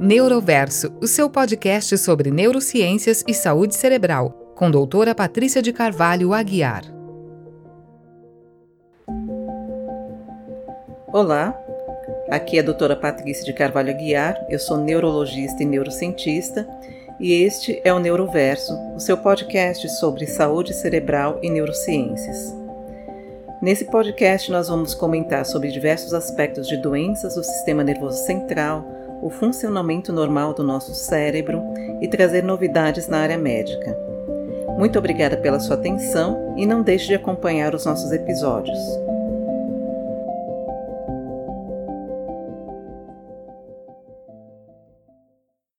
Neuroverso, o seu podcast sobre neurociências e saúde cerebral, com doutora Patrícia de Carvalho Aguiar. Olá, aqui é a doutora Patrícia de Carvalho Aguiar, eu sou neurologista e neurocientista e este é o Neuroverso, o seu podcast sobre saúde cerebral e neurociências. Nesse podcast, nós vamos comentar sobre diversos aspectos de doenças do sistema nervoso central, o funcionamento normal do nosso cérebro e trazer novidades na área médica. Muito obrigada pela sua atenção e não deixe de acompanhar os nossos episódios.